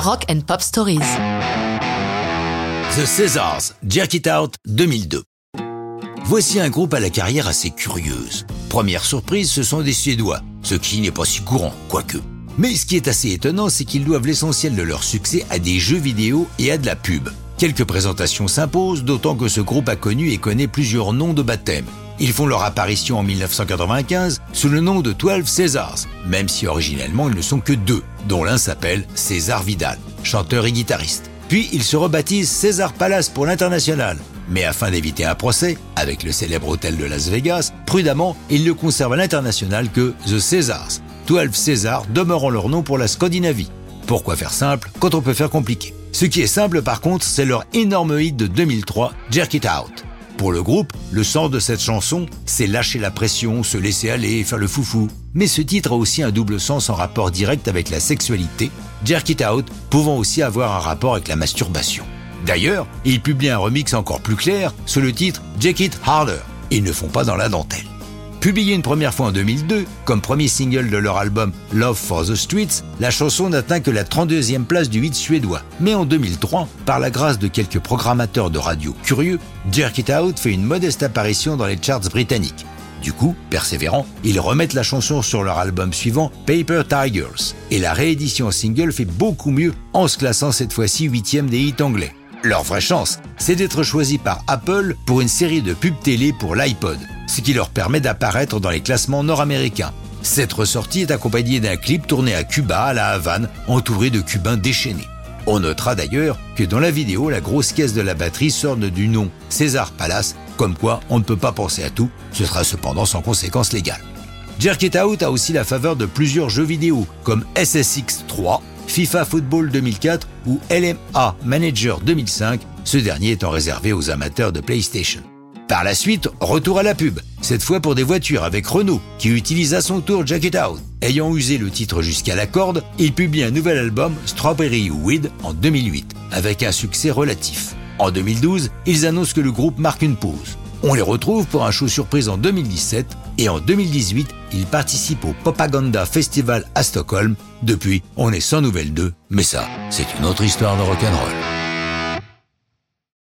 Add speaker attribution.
Speaker 1: Rock and Pop Stories.
Speaker 2: The Césars, Jerk It Out 2002. Voici un groupe à la carrière assez curieuse. Première surprise, ce sont des Suédois, ce qui n'est pas si courant, quoique. Mais ce qui est assez étonnant, c'est qu'ils doivent l'essentiel de leur succès à des jeux vidéo et à de la pub. Quelques présentations s'imposent, d'autant que ce groupe a connu et connaît plusieurs noms de baptême. Ils font leur apparition en 1995 sous le nom de 12 Césars, même si originellement ils ne sont que deux, dont l'un s'appelle César Vidal, chanteur et guitariste. Puis ils se rebaptisent César Palace pour l'international. Mais afin d'éviter un procès avec le célèbre hôtel de Las Vegas, prudemment, ils ne conservent à l'international que The Césars. 12 César demeurant leur nom pour la Scandinavie. Pourquoi faire simple quand on peut faire compliqué? Ce qui est simple par contre, c'est leur énorme hit de 2003, Jerk It Out. Pour le groupe, le sens de cette chanson, c'est lâcher la pression, se laisser aller, faire le foufou. Mais ce titre a aussi un double sens en rapport direct avec la sexualité, Jerk It Out pouvant aussi avoir un rapport avec la masturbation. D'ailleurs, ils publient un remix encore plus clair sous le titre Jack It Harder. Ils ne font pas dans la dentelle. Publié une première fois en 2002, comme premier single de leur album Love for the Streets, la chanson n'atteint que la 32e place du hit suédois. Mais en 2003, par la grâce de quelques programmateurs de radio curieux, Jerk It Out fait une modeste apparition dans les charts britanniques. Du coup, persévérant, ils remettent la chanson sur leur album suivant, Paper Tigers. Et la réédition single fait beaucoup mieux en se classant cette fois-ci huitième des hits anglais. Leur vraie chance, c'est d'être choisis par Apple pour une série de pubs télé pour l'iPod, ce qui leur permet d'apparaître dans les classements nord-américains. Cette ressortie est accompagnée d'un clip tourné à Cuba, à la Havane, entouré de Cubains déchaînés. On notera d'ailleurs que dans la vidéo, la grosse caisse de la batterie sort du nom César Palace, comme quoi on ne peut pas penser à tout, ce sera cependant sans conséquence légale. Jerk It Out a aussi la faveur de plusieurs jeux vidéo, comme SSX 3, FIFA Football 2004 ou LMA Manager 2005, ce dernier étant réservé aux amateurs de PlayStation. Par la suite, retour à la pub, cette fois pour des voitures avec Renault, qui utilise à son tour Jack It Out. Ayant usé le titre jusqu'à la corde, il publie un nouvel album, Strawberry Weed, en 2008, avec un succès relatif. En 2012, ils annoncent que le groupe marque une pause. On les retrouve pour un show surprise en 2017 et en 2018, ils participent au Propaganda Festival à Stockholm. Depuis, on est sans nouvelles d'eux, mais ça, c'est une autre histoire de rock'n'roll.